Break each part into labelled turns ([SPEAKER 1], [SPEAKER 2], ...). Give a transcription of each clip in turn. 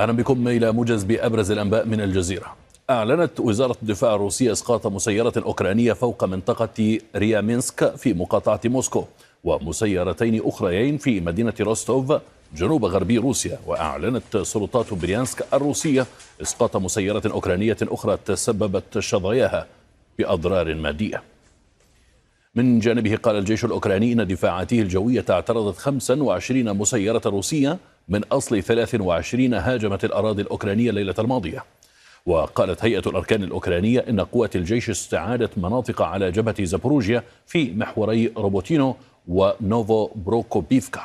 [SPEAKER 1] أهلا بكم إلى موجز بأبرز الأنباء من الجزيرة. أعلنت وزارة الدفاع الروسية إسقاط مسيرة أوكرانية فوق منطقة ريامينسك في مقاطعة موسكو ومسيرتين أخريين في مدينة روستوف جنوب غربي روسيا. وأعلنت سلطات بريانسك الروسية إسقاط مسيرة أوكرانية أخرى تسببت شظاياها بأضرار مادية. من جانبه قال الجيش الأوكراني إن دفاعاته الجوية اعترضت 25 مسيرة روسية من أصل 23 هاجمت الأراضي الأوكرانية الليلة الماضية. وقالت هيئة الأركان الأوكرانية إن قوات الجيش استعادت مناطق على جبهة زابوروجيا في محوري روبوتينو ونوفو بروكوبيفكا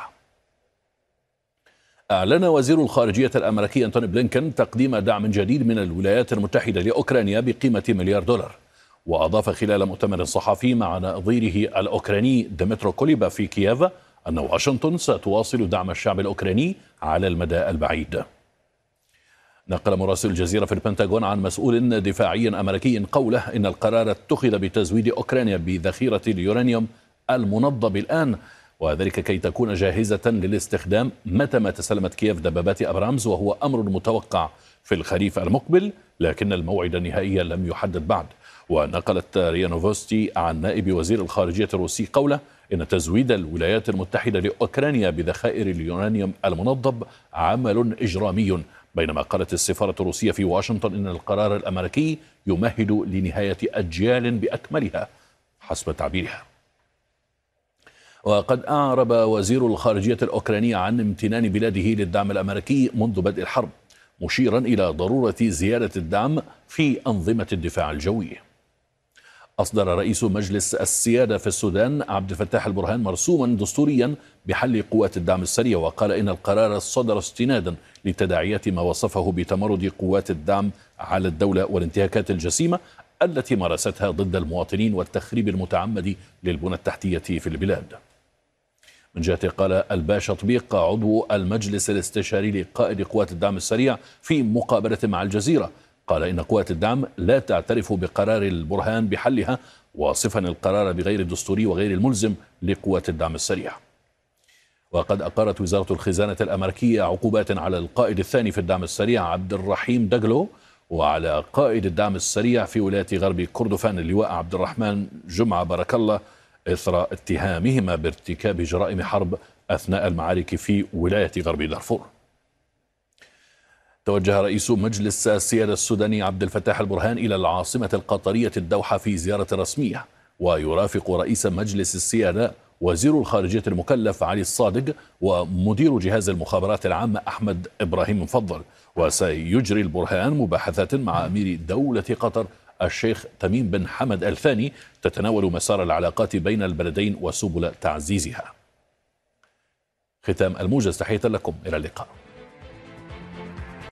[SPEAKER 1] أعلن وزير الخارجية الأمريكي أنتوني بلينكن تقديم دعم جديد من الولايات المتحدة لأوكرانيا بقيمة مليار دولار. وأضاف خلال مؤتمر صحفي مع نظيره الأوكراني ديمترو كوليبا في كييف أن واشنطن ستواصل دعم الشعب الأوكراني على المدى البعيد. نقل مراسل الجزيرة في البنتاغون عن مسؤول دفاعي أمريكي قوله إن القرار اتخذ بتزويد أوكرانيا بذخيرة اليورانيوم المنضب الآن وذلك كي تكون جاهزة للاستخدام متى ما تسلمت كييف دبابات أبرامز وهو أمر متوقع في الخريف المقبل لكن الموعد النهائي لم يحدد بعد. ونقلت ريا نوفوستي عن نائب وزير الخارجية الروسي قوله إن تزويد الولايات المتحدة لأوكرانيا بذخائر اليورانيوم المنضب عمل إجرامي بينما قالت السفارة الروسية في واشنطن إن القرار الأمريكي يمهد لنهاية أجيال بأكملها حسب تعبيرها. وقد أعرب وزير الخارجية الأوكرانية عن امتنان بلاده للدعم الأمريكي منذ بدء الحرب مشيرا إلى ضرورة زيادة الدعم في أنظمة الدفاع الجوي. أصدر رئيس مجلس السيادة في السودان عبد الفتاح البرهان مرسوما دستوريا بحل قوات الدعم السريع وقال إن القرار صدر استنادا لتداعيات ما وصفه بتمرد قوات الدعم على الدولة والانتهاكات الجسيمة التي مارستها ضد المواطنين والتخريب المتعمد للبنى التحتية في البلاد. من جهته قال الباشا طبيق عضو المجلس الاستشاري لقائد قوات الدعم السريع في مقابلة مع الجزيرة قال إن قوات الدعم لا تعترف بقرار البرهان بحلها واصفا القرار بغير الدستوري وغير الملزم لقوات الدعم السريع. وقد أقرت وزارة الخزانة الأمريكية عقوبات على القائد الثاني في الدعم السريع عبد الرحيم دجلو وعلى قائد الدعم السريع في ولاية غرب كردفان اللواء عبد الرحمن جمعة بارك الله إثر اتهامهما بارتكاب جرائم حرب أثناء المعارك في ولاية غرب دارفور. توجه رئيس مجلس السيادة السوداني عبد الفتاح البرهان إلى العاصمة القطرية الدوحة في زيارة رسمية ويرافق رئيس مجلس السيادة وزير الخارجية المكلف علي الصادق ومدير جهاز المخابرات العامة أحمد إبراهيم مفضل. وسيجري البرهان مباحثات مع أمير دولة قطر الشيخ تميم بن حمد الثاني تتناول مسار العلاقات بين البلدين وسبل تعزيزها. ختام الموجز تحية لكم إلى اللقاء.